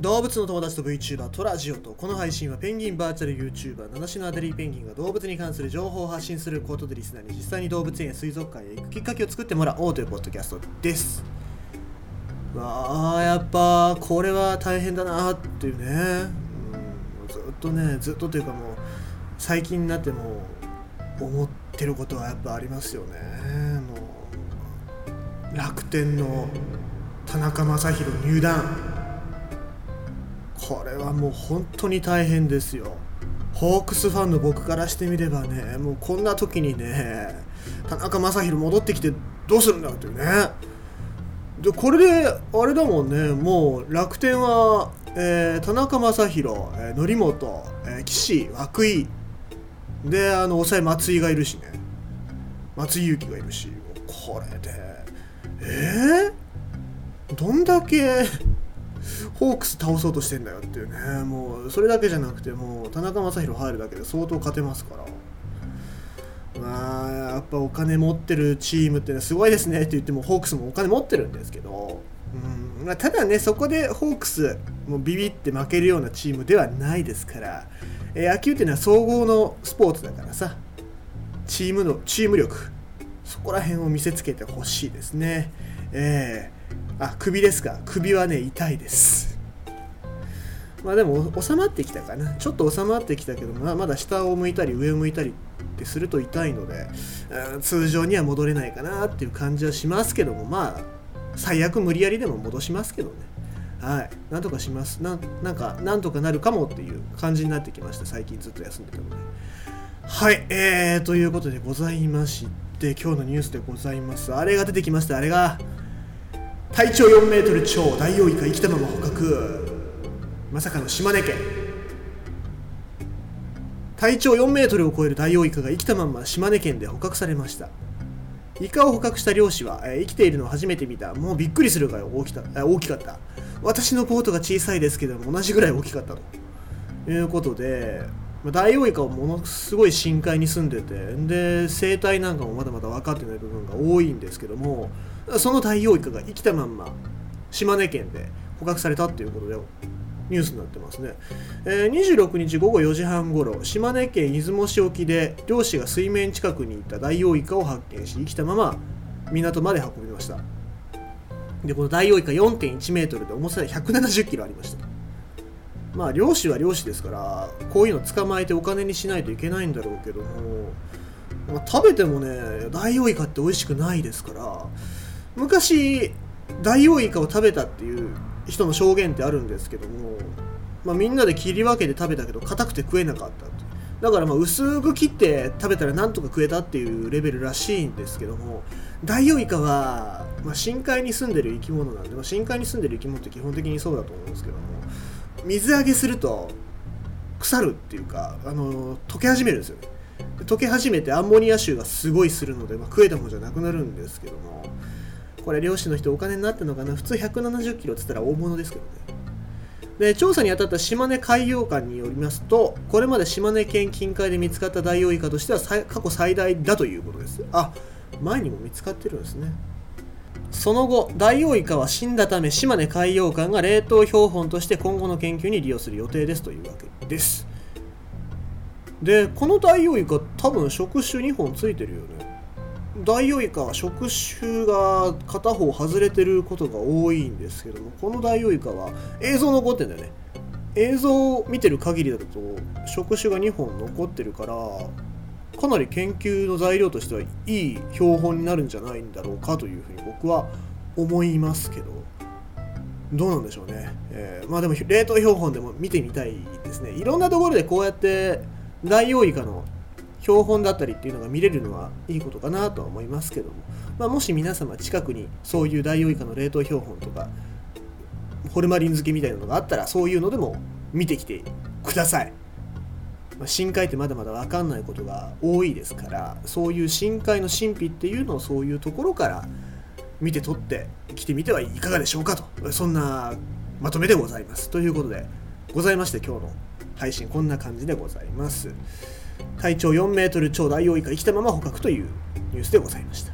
動物の友達と VTuber トラジオとこの配信はペンギンバーチャル YouTuber 七種のアデリーペンギンが動物に関する情報を発信することでリスナー。に実際に動物園や水族館へ行くきっかけを作ってもらおうというポッドキャストですわあやっぱこれは大変だなっていうね、うん、ずっとねずっとというかもう最近になっても思ってることはやっぱありますよね。あの楽天の田中将大入団。これはもう本当に大変ですよ。ホークスファンの僕からしてみればねもうこんな時にね田中将大戻ってきてどうするんだっていうね。でこれであれだもんねもう楽天は、えー、田中将大、え、則本、えー、岸涌井。であの抑え松井がいるしね。松井裕樹がいるし。これでえー、どんだけホークス倒そうとしてんだよっていうね。もうそれだけじゃなくてもう田中将大入るだけで相当勝てますから。まあやっぱお金持ってるチームってのはすごいですねって言ってもホークスもお金持ってるんですけど。うん。まあ、ただねそこでホークスもうビビって負けるようなチームではないですから、え野球っていうのは総合のスポーツだからさ。チームのチーム力。そこら辺を見せつけてほしいですね。えー。あ首ですか。首はね痛いです。まあでも収まってきたかな。ちょっと収まってきたけど、まあ、まだ下を向いたり上を向いたりってすると痛いので、うん通常には戻れないかなっていう感じはしますけどもまあ最悪無理やりでも戻しますけどね。はい。なんとかします。ななんかなんとかなるかもっていう感じになってきました。最近ずっと休んでたのではい。えー、ということでございまして今日のニュースでございます。あれが出てきました。あれが体長4メートル超ダイオウイカ生きたまま捕獲。まさかの島根県。体長4メートルを超えるダイオウイカが生きたまま島根県で捕獲されました。イカを捕獲した漁師は、えー、生きているのを初めて見た。もうびっくりするぐらい大きた。え大きかった。私のボートが小さいですけども同じぐらい大きかったと。いうことでダイオウイカはものすごい深海に住んでてで生態なんかもまだまだ分かってない部分が多いんですけどもそのダイオウイカが生きたまんま島根県で捕獲されたっていうことでニュースになってますね、えー、26日午後4時半ごろ島根県出雲市沖で漁師が水面近くにいたダイオウイカを発見し生きたまま港まで運びました。でこのダイオウイカ4.1メートルで重さ170キロありました。まあ漁師は漁師ですからこういうの捕まえてお金にしないといけないんだろうけども、まあ、食べてもねダイオウイカって美味しくないですから昔ダイオウイカを食べたっていう人の証言ってあるんですけども、まあ、みんなで切り分けて食べたけど硬くて食えなかっただからまあ薄く切って食べたらなんとか食えたっていうレベルらしいんですけどもダイオウイカは、まあ、深海に住んでる生き物なんで、まあ、深海に住んでる生き物って基本的にそうだと思うんですけども水揚げすると腐るっていうかあの溶け始めるんですよね。溶け始めてアンモニア臭がすごいするので、まあ、食えたものじゃなくなるんですけどもこれ漁師の人お金になってるのかな？普通170キロって言ったら大物ですけどね。で調査に当たった島根海洋館によりますとこれまで島根県近海で見つかったダイオウイカとしては過去最大だということです。あ前にも見つかってるんですね。その後ダイオウイカは死んだため島根海洋館が冷凍標本として今後の研究に利用する予定ですというわけです。でこのダイオウイカ多分触手2本ついてるよね。ダイオウイカは触手が片方外れてることが多いんですけどもこのダイオウイカは映像残ってんだよね。映像を見てる限りだと触手が2本残ってるからかなり研究の材料としてはいい標本になるんじゃないんだろうかというふうに僕は思いますけど。どうなんでしょうね、えー、まあでも冷凍標本でも見てみたいですね。いろんなところでこうやってダイオウイカの標本だったりっていうのが見れるのはいいことかなとは思いますけども、まあ、もし皆様近くにそういうダイオウイカの冷凍標本とかホルマリン漬けみたいなのがあったらそういうのでも見てきてください、まあ、深海ってまだまだ分かんないことが多いですからそういう深海の神秘っていうのをそういうところから見て取ってきてみてはいかがでしょうかと。そんなまとめでございます。ということでございまして今日の配信こんな感じでございます。体長4メートル超ダイオウイカ生きたまま捕獲というニュースでございました。